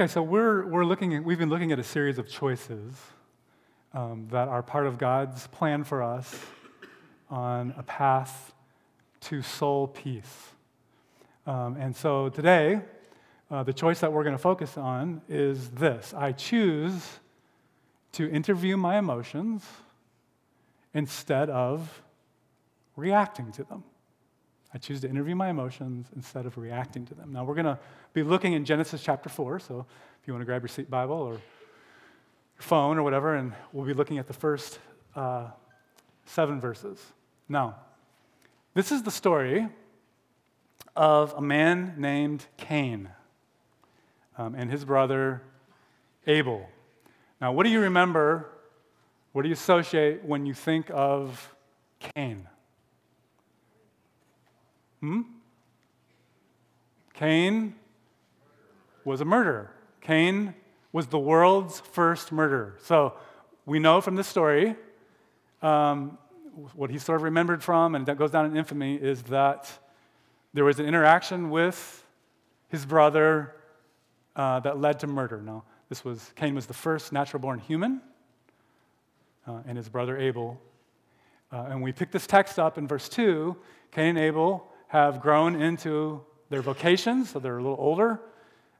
Okay, so we're, we're looking at, we've been looking at a series of choices um, that are part of God's plan for us on a path to soul peace. Um, and so today, uh, the choice that we're going to focus on is this I choose to interview my emotions instead of reacting to them. I choose to interview my emotions instead of reacting to them. Now, we're going to be looking in Genesis chapter 4, so if you want to grab your seat Bible or your phone or whatever, and we'll be looking at the first uh, seven verses. Now, this is the story of a man named Cain um, and his brother Abel. Now, what do you remember? What do you associate when you think of Cain? Hmm? Cain was a murderer. Cain was the world's first murderer. So we know from this story, um, what he sort of remembered from, and that goes down in infamy, is that there was an interaction with his brother uh, that led to murder. Now, this was Cain was the first natural born human, uh, and his brother Abel. Uh, and we pick this text up in verse 2. Cain and Abel have grown into their vocations, so they're a little older.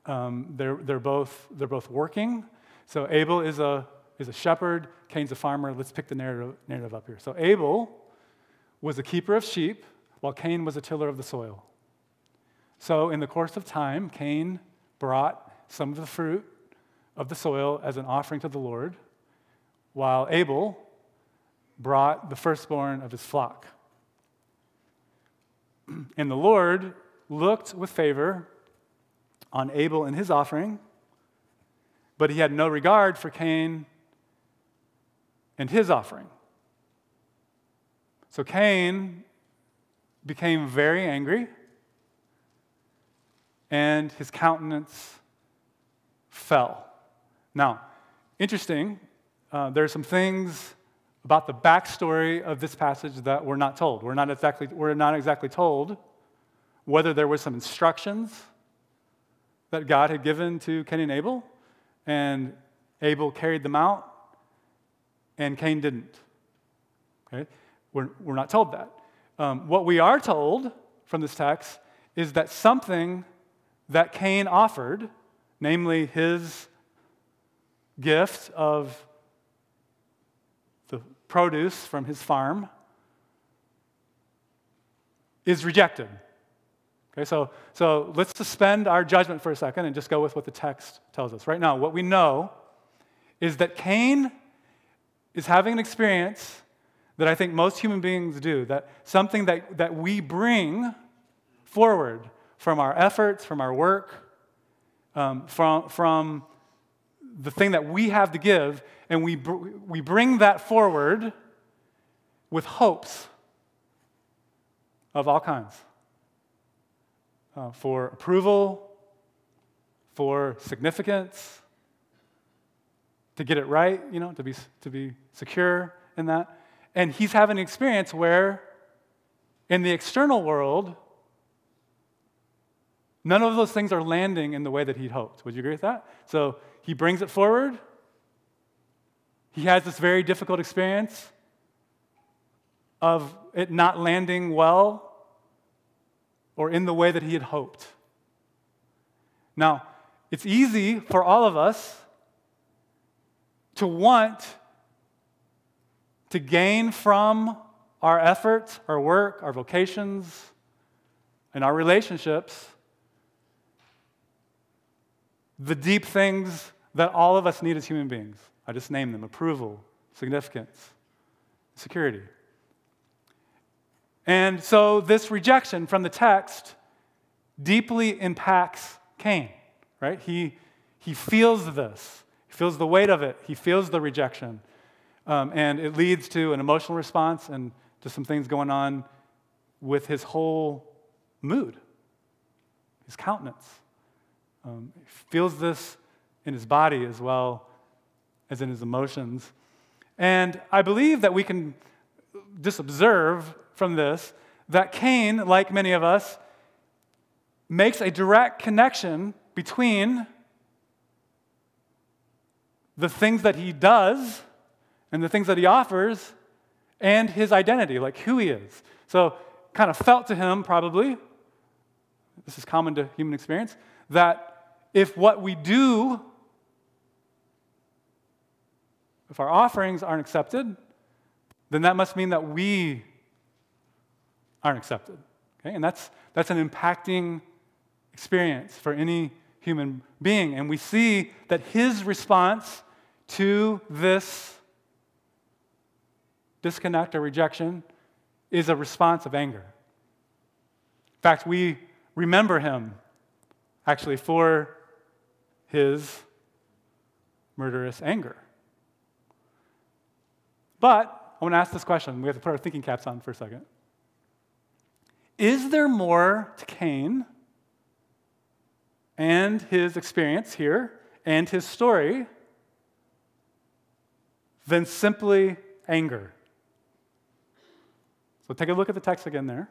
Um, they're, they're, both, they're both working. So Abel is a, is a shepherd, Cain's a farmer. Let's pick the narrative, narrative up here. So Abel was a keeper of sheep, while Cain was a tiller of the soil. So in the course of time, Cain brought some of the fruit of the soil as an offering to the Lord, while Abel brought the firstborn of his flock. And the Lord looked with favor on Abel and his offering, but he had no regard for Cain and his offering. So Cain became very angry, and his countenance fell. Now, interesting, uh, there are some things about the backstory of this passage that we're not told. We're not exactly, we're not exactly told whether there were some instructions that God had given to Cain and Abel, and Abel carried them out, and Cain didn't. Okay? We're, we're not told that. Um, what we are told from this text is that something that Cain offered, namely his gift of produce from his farm, is rejected. Okay, so, so let's suspend our judgment for a second and just go with what the text tells us. Right now, what we know is that Cain is having an experience that I think most human beings do, that something that, that we bring forward from our efforts, from our work, um, from, from the thing that we have to give, and we, br- we bring that forward with hopes of all kinds uh, for approval, for significance, to get it right, you know, to be, to be secure in that. And he's having an experience where, in the external world, none of those things are landing in the way that he'd hoped. Would you agree with that? So he brings it forward. He has this very difficult experience of it not landing well or in the way that he had hoped. Now, it's easy for all of us to want to gain from our efforts, our work, our vocations, and our relationships the deep things that all of us need as human beings. I just named them approval, significance, security. And so this rejection from the text deeply impacts Cain, right? He, he feels this, he feels the weight of it, he feels the rejection. Um, and it leads to an emotional response and to some things going on with his whole mood, his countenance. Um, feels this in his body as well as in his emotions. And I believe that we can just observe from this that Cain, like many of us, makes a direct connection between the things that he does and the things that he offers and his identity, like who he is. So, kind of felt to him, probably, this is common to human experience, that if what we do, if our offerings aren't accepted, then that must mean that we aren't accepted. Okay? And that's, that's an impacting experience for any human being. And we see that his response to this disconnect or rejection is a response of anger. In fact, we remember him actually for his murderous anger. But I want to ask this question. We have to put our thinking caps on for a second. Is there more to Cain and his experience here and his story than simply anger? So take a look at the text again there.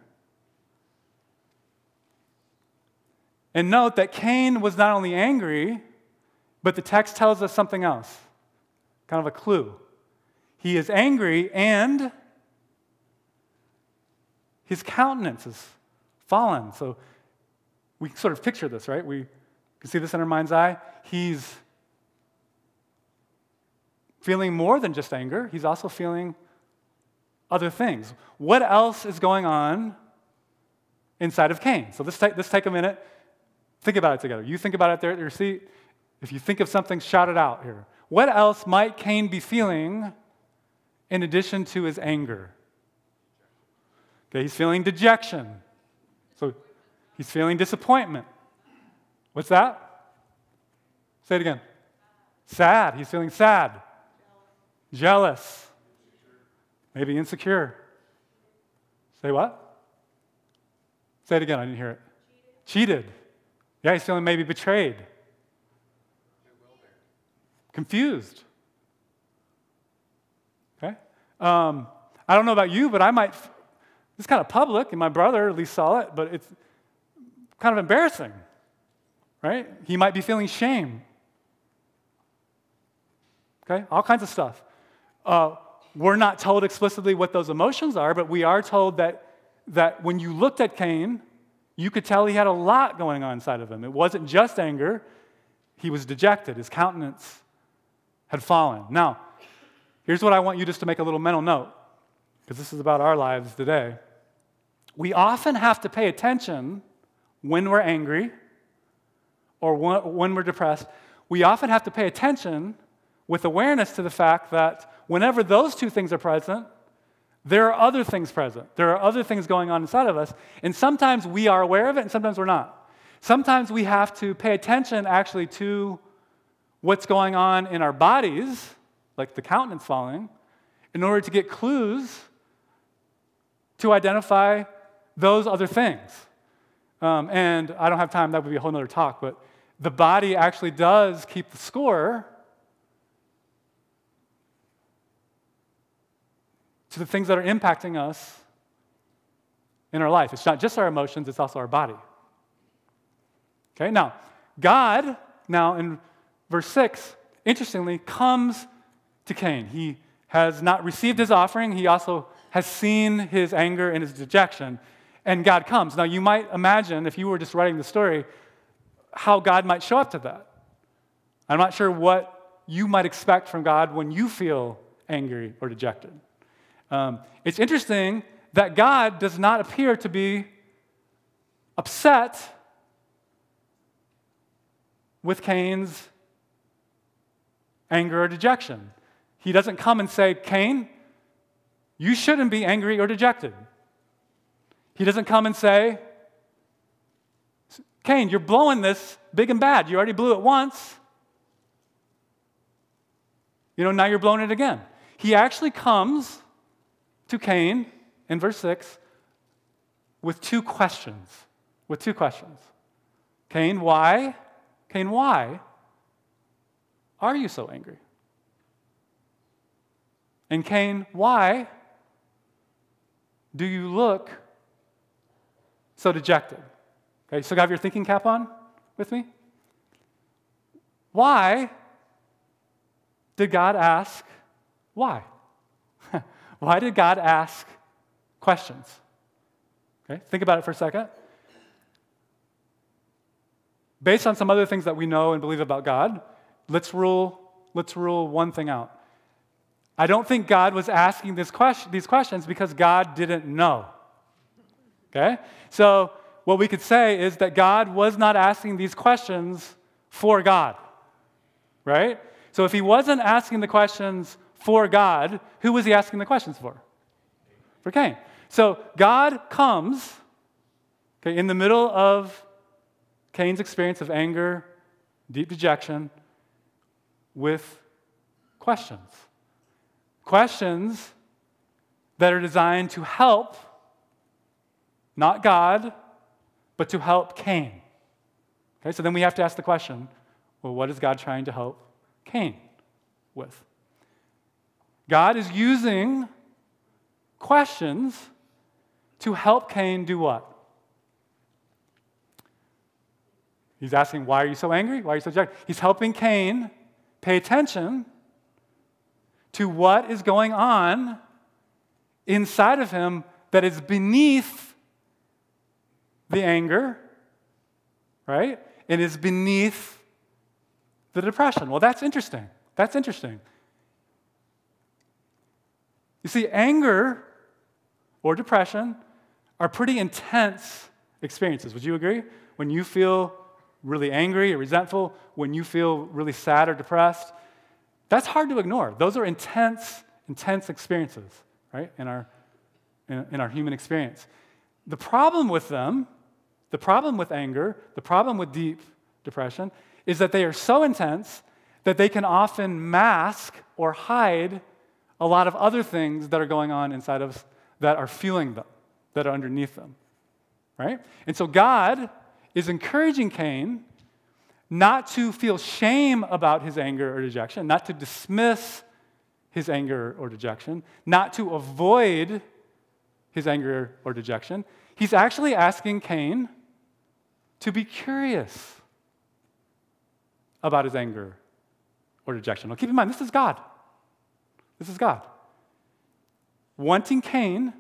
And note that Cain was not only angry, but the text tells us something else, kind of a clue. He is angry and his countenance is fallen. So we can sort of picture this, right? We can see this in our mind's eye. He's feeling more than just anger, he's also feeling other things. What else is going on inside of Cain? So let's take, let's take a minute, think about it together. You think about it there at your seat. If you think of something, shout it out here. What else might Cain be feeling in addition to his anger? Okay, he's feeling dejection. So he's feeling disappointment. What's that? Say it again. Sad. He's feeling sad. Jealous. Maybe insecure. Say what? Say it again. I didn't hear it. Cheated. Cheated. Yeah, he's feeling maybe betrayed. Confused. Okay? Um, I don't know about you, but I might. It's kind of public, and my brother at least saw it, but it's kind of embarrassing, right? He might be feeling shame. Okay? All kinds of stuff. Uh, we're not told explicitly what those emotions are, but we are told that, that when you looked at Cain, you could tell he had a lot going on inside of him. It wasn't just anger, he was dejected. His countenance had fallen. Now, here's what I want you just to make a little mental note, because this is about our lives today. We often have to pay attention when we're angry or when we're depressed. We often have to pay attention with awareness to the fact that whenever those two things are present, there are other things present. There are other things going on inside of us. And sometimes we are aware of it and sometimes we're not. Sometimes we have to pay attention actually to what's going on in our bodies, like the countenance falling, in order to get clues to identify those other things. Um, and I don't have time, that would be a whole other talk, but the body actually does keep the score to the things that are impacting us in our life. It's not just our emotions, it's also our body. Okay, now, God, now in verse 6, interestingly, comes to Cain. He has not received his offering, he also has seen his anger and his dejection, and God comes. Now, you might imagine, if you were just writing the story, how God might show up to that. I'm not sure what you might expect from God when you feel angry or dejected. Um, it's interesting that God does not appear to be upset with Cain's anger or dejection. He doesn't come and say, Cain, you shouldn't be angry or dejected. He doesn't come and say, Cain, you're blowing this big and bad. You already blew it once. You know, now you're blowing it again. He actually comes to Cain in verse 6 with two questions. With two questions. Cain, why? Cain, why are you so angry? And Cain, why do you look so dejected? Okay, so have your thinking cap on with me? Why did God ask why? why did God ask questions? Okay, think about it for a second. Based on some other things that we know and believe about God, let's rule, let's rule one thing out. I don't think God was asking this question, these questions because God didn't know. Okay? So, what we could say is that God was not asking these questions for God. Right? So, if he wasn't asking the questions for God, who was he asking the questions for? For Cain. So, God comes okay, in the middle of Cain's experience of anger, deep dejection, with questions. Questions that are designed to help, not God, but to help Cain. Okay, so then we have to ask the question well, what is God trying to help Cain with? God is using questions to help Cain do what? He's asking, Why are you so angry? Why are you so jacked? He's helping Cain pay attention to what is going on inside of him that is beneath the anger, right? And is beneath the depression. Well, that's interesting. That's interesting. You see, anger or depression are pretty intense experiences. Would you agree? When you feel really angry or resentful, when you feel really sad or depressed, that's hard to ignore. Those are intense, intense experiences, right, in our, in, in our human experience. The problem with them, the problem with anger, the problem with deep depression, is that they are so intense that they can often mask or hide a lot of other things that are going on inside of us that are fueling them, that are underneath them, right? And so God is encouraging Cain not to feel shame about his anger or dejection, not to dismiss his anger or dejection, not to avoid his anger or dejection. He's actually asking Cain to be curious about his anger or dejection. Now, keep in mind, this is God. This is God. Wanting Cain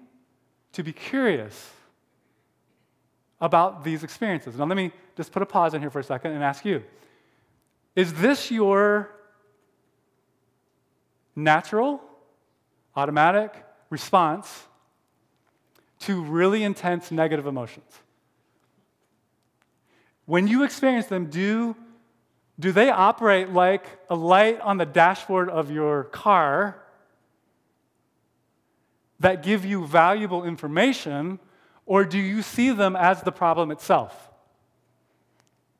to be curious about these experiences. Now, let me just put a pause in here for a second and ask you Is this your natural, automatic response to really intense negative emotions? When you experience them, do, do they operate like a light on the dashboard of your car that give you valuable information? Or do you see them as the problem itself?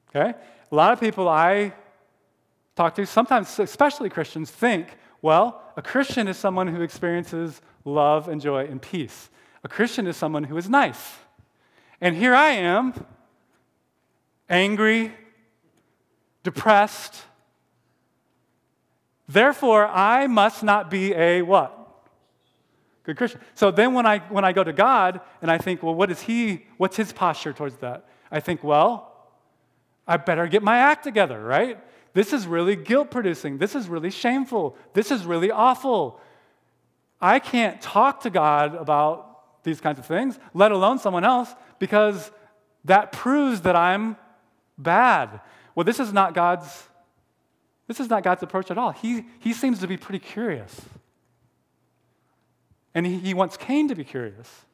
Okay? A lot of people I talk to, sometimes, especially Christians, think, well, a Christian is someone who experiences love and joy and peace. A Christian is someone who is nice. And here I am, angry, depressed. Therefore, I must not be a what? Good Christian. So then when I, when I go to God and I think, well, what is he, what's his posture towards that? I think, well, I better get my act together, right? This is really guilt producing. This is really shameful. This is really awful. I can't talk to God about these kinds of things, let alone someone else, because that proves that I'm bad. Well, this is not God's this is not God's approach at all. He, he seems to be pretty curious. And he, wants Cain to be curious.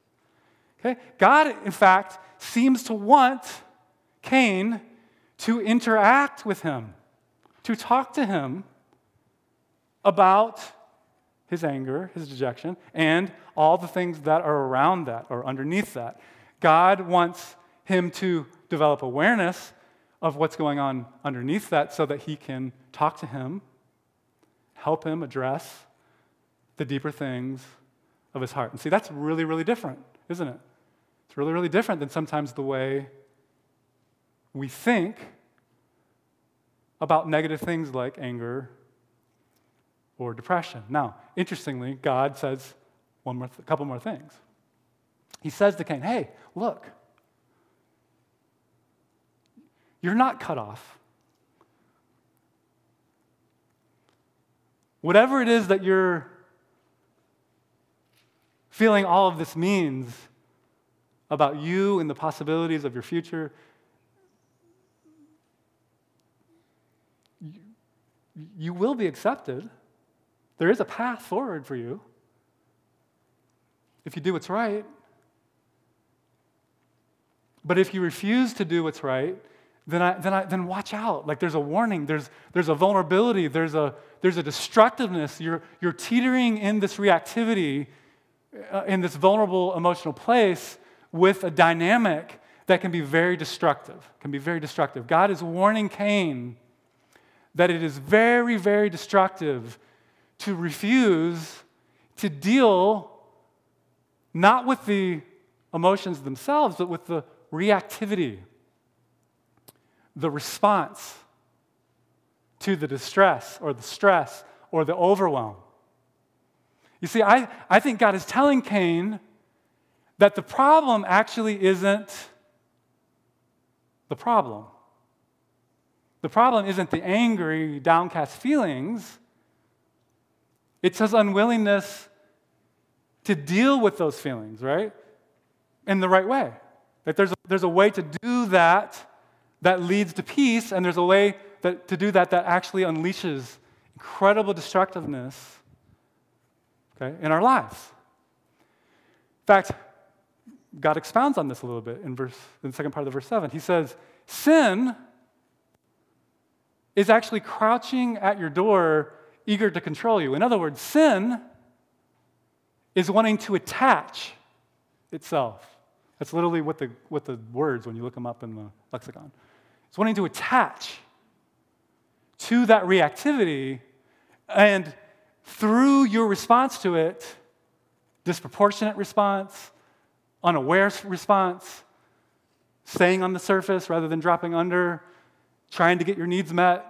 Okay? God, in fact, seems to want Cain to interact with him, to talk to him about his anger, his dejection, and all the things that are around that or underneath that. God wants him to develop awareness of what's going on underneath that so that he can talk to him, help him address the deeper things of his heart. And see, that's really, really different, isn't it? It's really, really different than sometimes the way we think about negative things like anger or depression. Now, interestingly, God says one more th- a couple more things. He says to Cain, "Hey, look. You're not cut off. whatever it is that you're feeling all of this means about you and the possibilities of your future, you, will be accepted. There is a path forward for you if you do what's right. But if you refuse to do what's right, then, I, then, I, then watch out. Like there's a warning, there's, there's a vulnerability, there's a, there's a destructiveness. You're, you're teetering in this reactivity, uh, in this vulnerable emotional place with a dynamic that can be very destructive, can be very destructive. God is warning Cain that it is very, very destructive to refuse to deal not with the emotions themselves, but with the reactivity, the response to the distress or the stress or the overwhelm. You see, I, I think God is telling Cain that the problem actually isn't the problem. The problem isn't the angry, downcast feelings, it's his unwillingness to deal with those feelings, right? In the right way. That there's a, there's a way to do that that leads to peace, and there's a way that, to do that that actually unleashes incredible destructiveness okay, in our lives. In fact, God expounds on this a little bit in, verse, in the second part of the verse 7. He says, Sin is actually crouching at your door, eager to control you. In other words, sin is wanting to attach itself. That's literally what the, what the words, when you look them up in the lexicon. It's wanting to attach to that reactivity, and through your response to it, disproportionate response, unaware response, staying on the surface rather than dropping under, trying to get your needs met,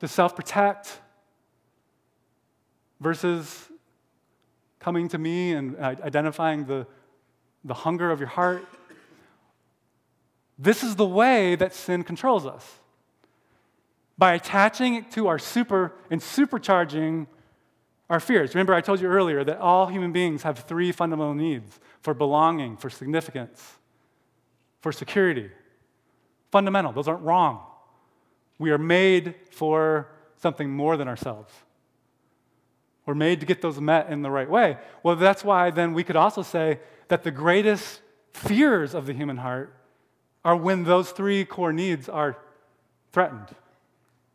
to self protect, versus coming to me and identifying the, the hunger of your heart. This is the way that sin controls us. By attaching it to our super and supercharging our fears. Remember, I told you earlier that all human beings have three fundamental needs for belonging, for significance, for security. Fundamental, those aren't wrong. We are made for something more than ourselves. We're made to get those met in the right way. Well, that's why then we could also say that the greatest fears of the human heart are when those three core needs are threatened,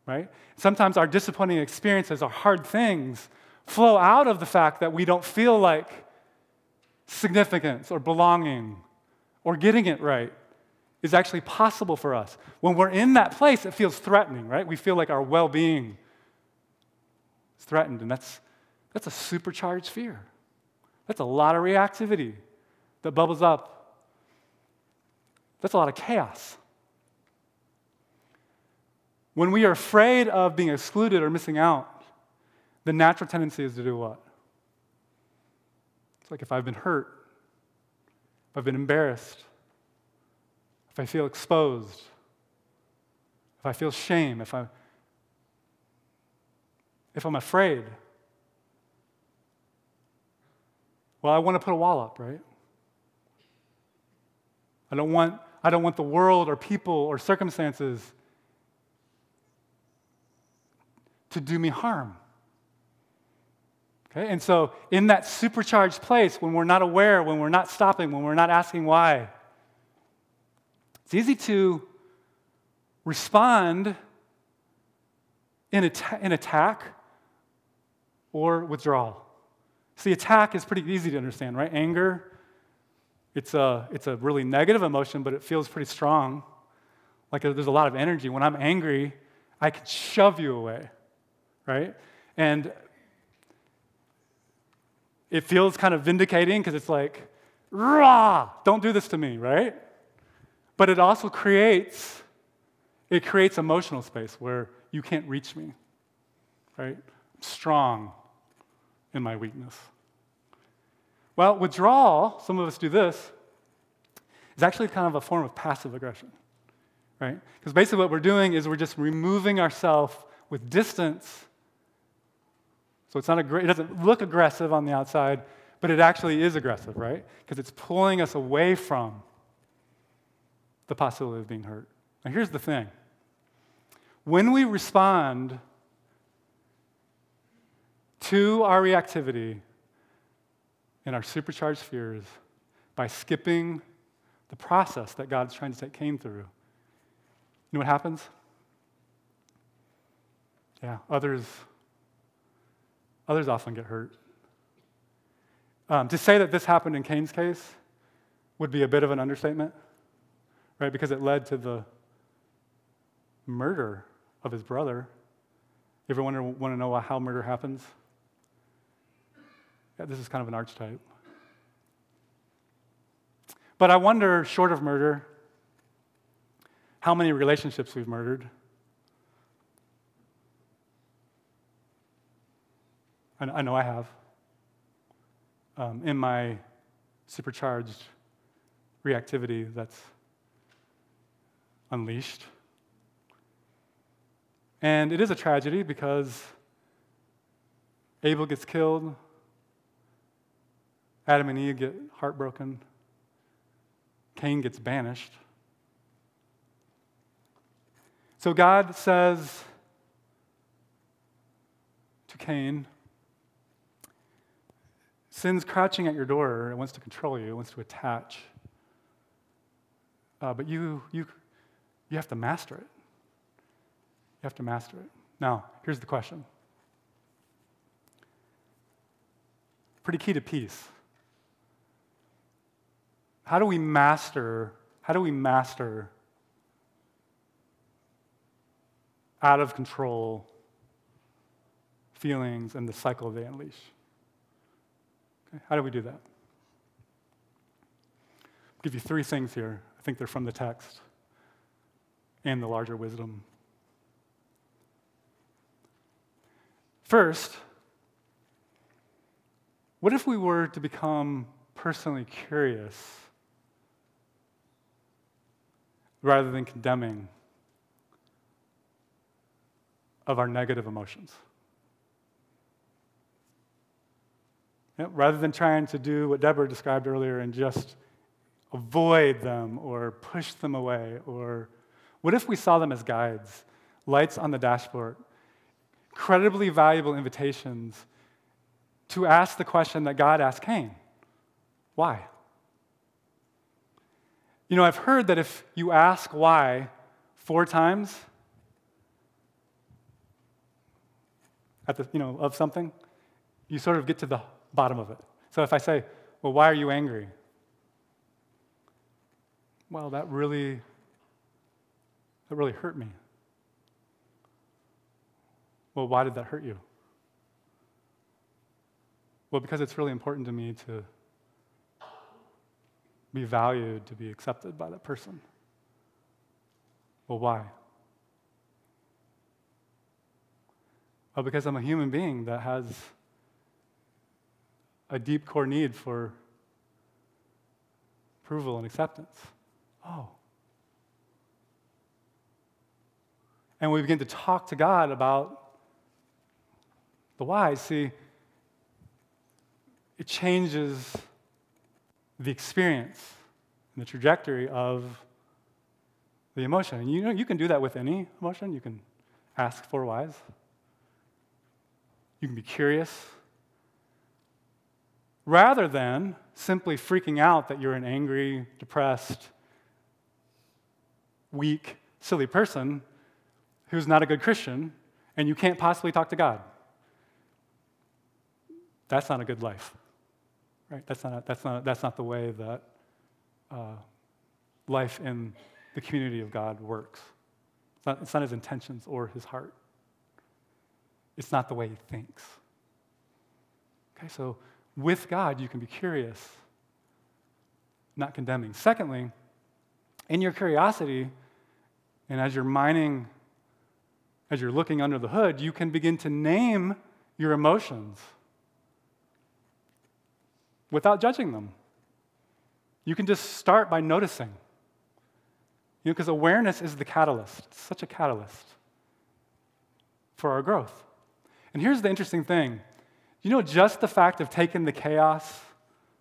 right? Sometimes our disappointing experiences, are hard things, flow out of the fact that we don't feel like significance or belonging or getting it right is actually possible for us. When we're in that place, it feels threatening, right? We feel like our well being is threatened, and that's, that's a supercharged fear. That's a lot of reactivity that bubbles up. That's a lot of chaos. When we are afraid of being excluded or missing out, the natural tendency is to do what? It's like if I've been hurt, if I've been embarrassed, if I feel exposed, if I feel shame, if, I, if I'm afraid, well, I want to put a wall up, right? I don't want, I don't want the world or people or circumstances to do me harm. Okay? And so, in that supercharged place, when we're not aware, when we're not stopping, when we're not asking why, it's easy to respond in, at- in attack or withdrawal. See, attack is pretty easy to understand, right? Anger, it's a, it's a really negative emotion, but it feels pretty strong. Like uh, there's a lot of energy. When I'm angry, I can shove you away, right? And it feels kind of vindicating because it's like, rah, don't do this to me, right? But it also creates, it creates emotional space where you can't reach me, right? I'm strong in my weakness. Well, withdrawal, some of us do this, is actually kind of a form of passive aggression, right? Because basically what we're doing is we're just removing ourselves with distance So it's not a, it doesn't look aggressive on the outside, but it actually is aggressive, right? Because it's pulling us away from the possibility of being hurt. Now, here's the thing when we respond to our reactivity and our supercharged fears by skipping the process that God's trying to take Cain through, you know what happens? Yeah, others, others often get hurt. Um, to say that this happened in Cain's case would be a bit of an understatement, right? Because it led to the murder of his brother. You ever wonder, want to know how murder happens? Yeah, this is kind of an archetype. But I wonder, short of murder, how many relationships we've murdered. I know I have. Um, in my supercharged reactivity that's unleashed. And it is a tragedy because Abel gets killed, Adam and Eve get heartbroken, Cain gets banished. So God says to Cain, Sin's crouching at your door. It wants to control you, it wants to attach. Uh, but you, you, you have to master it. You have to master it. Now, here's the question pretty key to peace. How do we master, how do we master out of control feelings and the cycle they unleash? Okay, how do we do that? I'll give you three things here. I think they're from the text and the larger wisdom First, what if we were to become personally curious rather than condemning of our negative emotions? You know, rather than trying to do what Deborah described earlier and just avoid them or push them away, or what if we saw them as guides, lights on the dashboard? incredibly valuable invitations to ask the question that God asked Cain why? You know, I've heard that if you ask why four times at the, you know, of something, you sort of get to the bottom of it. So if I say, well, why are you angry? Well, that really, that really hurt me. Well, why did that hurt you? Well, because it's really important to me to be valued, to be accepted by that person. Well, why? Well, because I'm a human being that has a deep core need for approval and acceptance. Oh. And we begin to talk to God about the why, see, it changes the experience and the trajectory of the emotion. And you know, you can do that with any emotion. You can ask for whys. You can be curious. Rather than simply freaking out that you're an angry, depressed, weak, silly person who's not a good Christian and you can't possibly talk to God. That's not a good life, right? That's not, a, that's not, that's not the way that uh, life in the community of God works. It's not, it's not his intentions or his heart. It's not the way he thinks. Okay, so with God, you can be curious, not condemning. Secondly, in your curiosity, and as you're mining, as you're looking under the hood, you can begin to name your emotions without judging them. You can just start by noticing. You know, because awareness is the catalyst. It's such a catalyst for our growth. And here's the interesting thing You know, just the fact of taking the chaos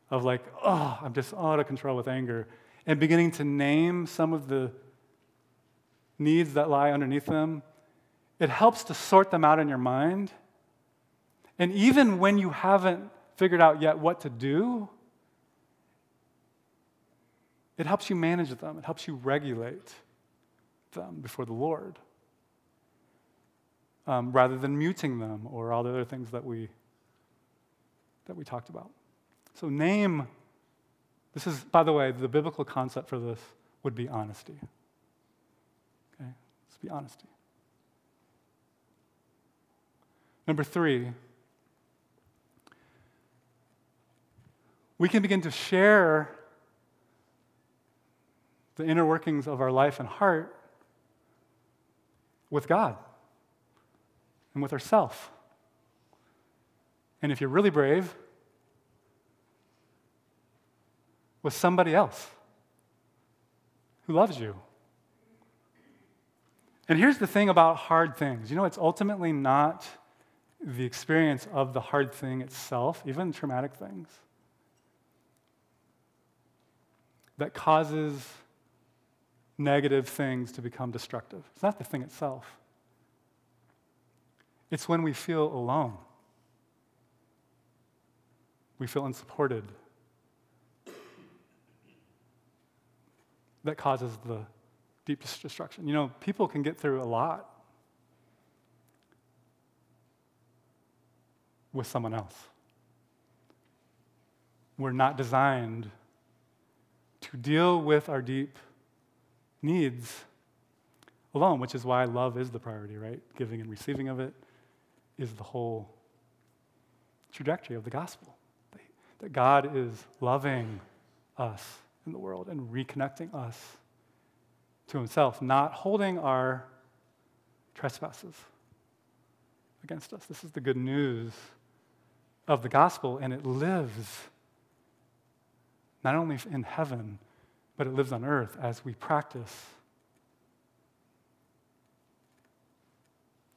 of like, oh, I'm just out of control with anger, and beginning to name some of the needs that lie underneath them, it helps to sort them out in your mind. And even when you haven't figured out yet what to do, it helps you manage them, it helps you regulate them before the Lord. Um, rather than muting them or all the other things that we that we talked about. So name this is by the way the biblical concept for this would be honesty. Okay? Let's be honesty. Number 3 we can begin to share the inner workings of our life and heart with God and with ourself. And if you're really brave, with somebody else who loves you. And here's the thing about hard things you know, it's ultimately not the experience of the hard thing itself, even traumatic things, that causes negative things to become destructive. It's not the thing itself, it's when we feel alone, we feel unsupported. That causes the deepest destruction. You know, people can get through a lot with someone else. We're not designed to deal with our deep needs alone, which is why love is the priority, right? Giving and receiving of it is the whole trajectory of the gospel. That God is loving us in the world and reconnecting us to Himself, not holding our trespasses against us. This is the good news of the gospel, and it lives not only in heaven, but it lives on earth as we practice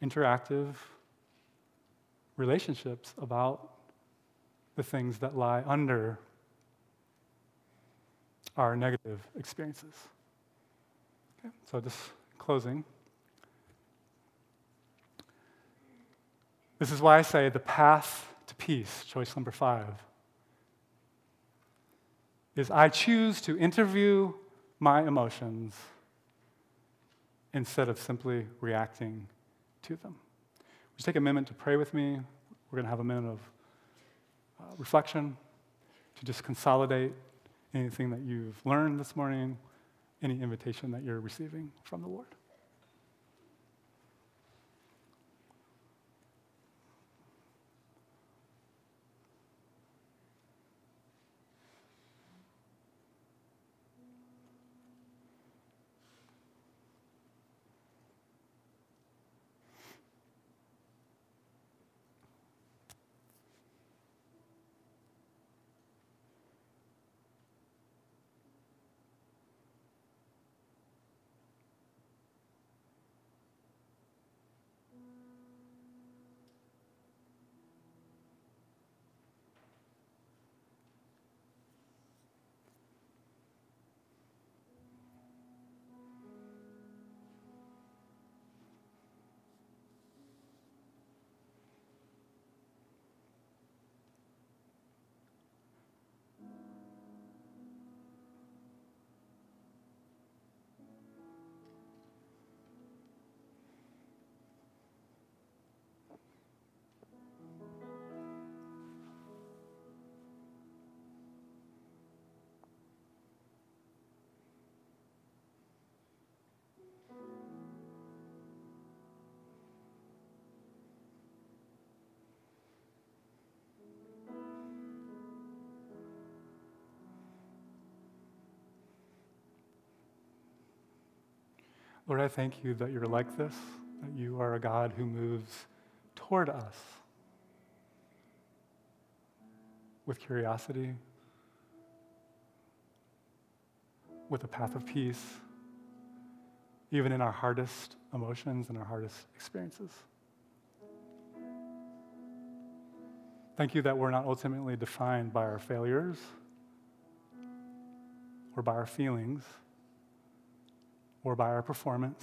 interactive relationships about the things that lie under our negative experiences. Okay, so, just closing. This is why I say the path to peace, choice number five, is I choose to interview my emotions instead of simply reacting to them. Would you take a minute to pray with me? We're going to have a minute of uh, reflection to just consolidate anything that you've learned this morning, any invitation that you're receiving from the Lord. Lord, I thank you that you're like this, that you are a God who moves toward us with curiosity, with a path of peace, even in our hardest emotions and our hardest experiences. Thank you that we're not ultimately defined by our failures or by our feelings or by our performance,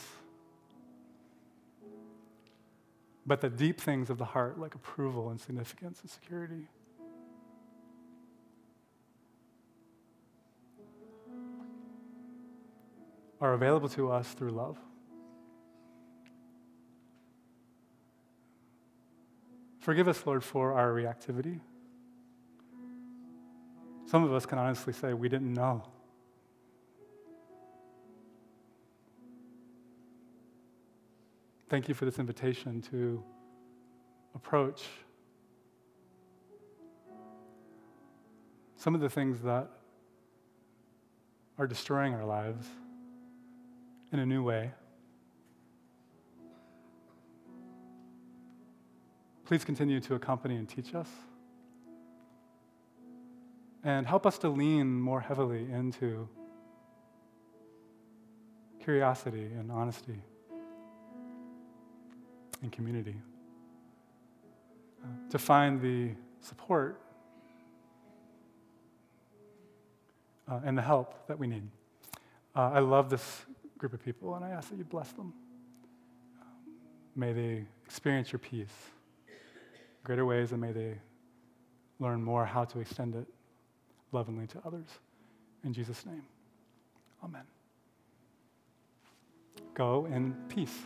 but the deep things of the heart, like approval and significance and security. Are available to us through love. Forgive us, Lord, for our reactivity. Some of us can honestly say we didn't know. Thank you for this invitation to approach some of the things that are destroying our lives in a new way. Please continue to accompany and teach us. And help us to lean more heavily into curiosity and honesty and community. To find the support uh, and the help that we need. Uh, I love this group of people, and I ask that you bless them. Um, may they experience your peace in greater ways, and may they learn more how to extend it lovingly to others. In Jesus' name, amen. Go in peace.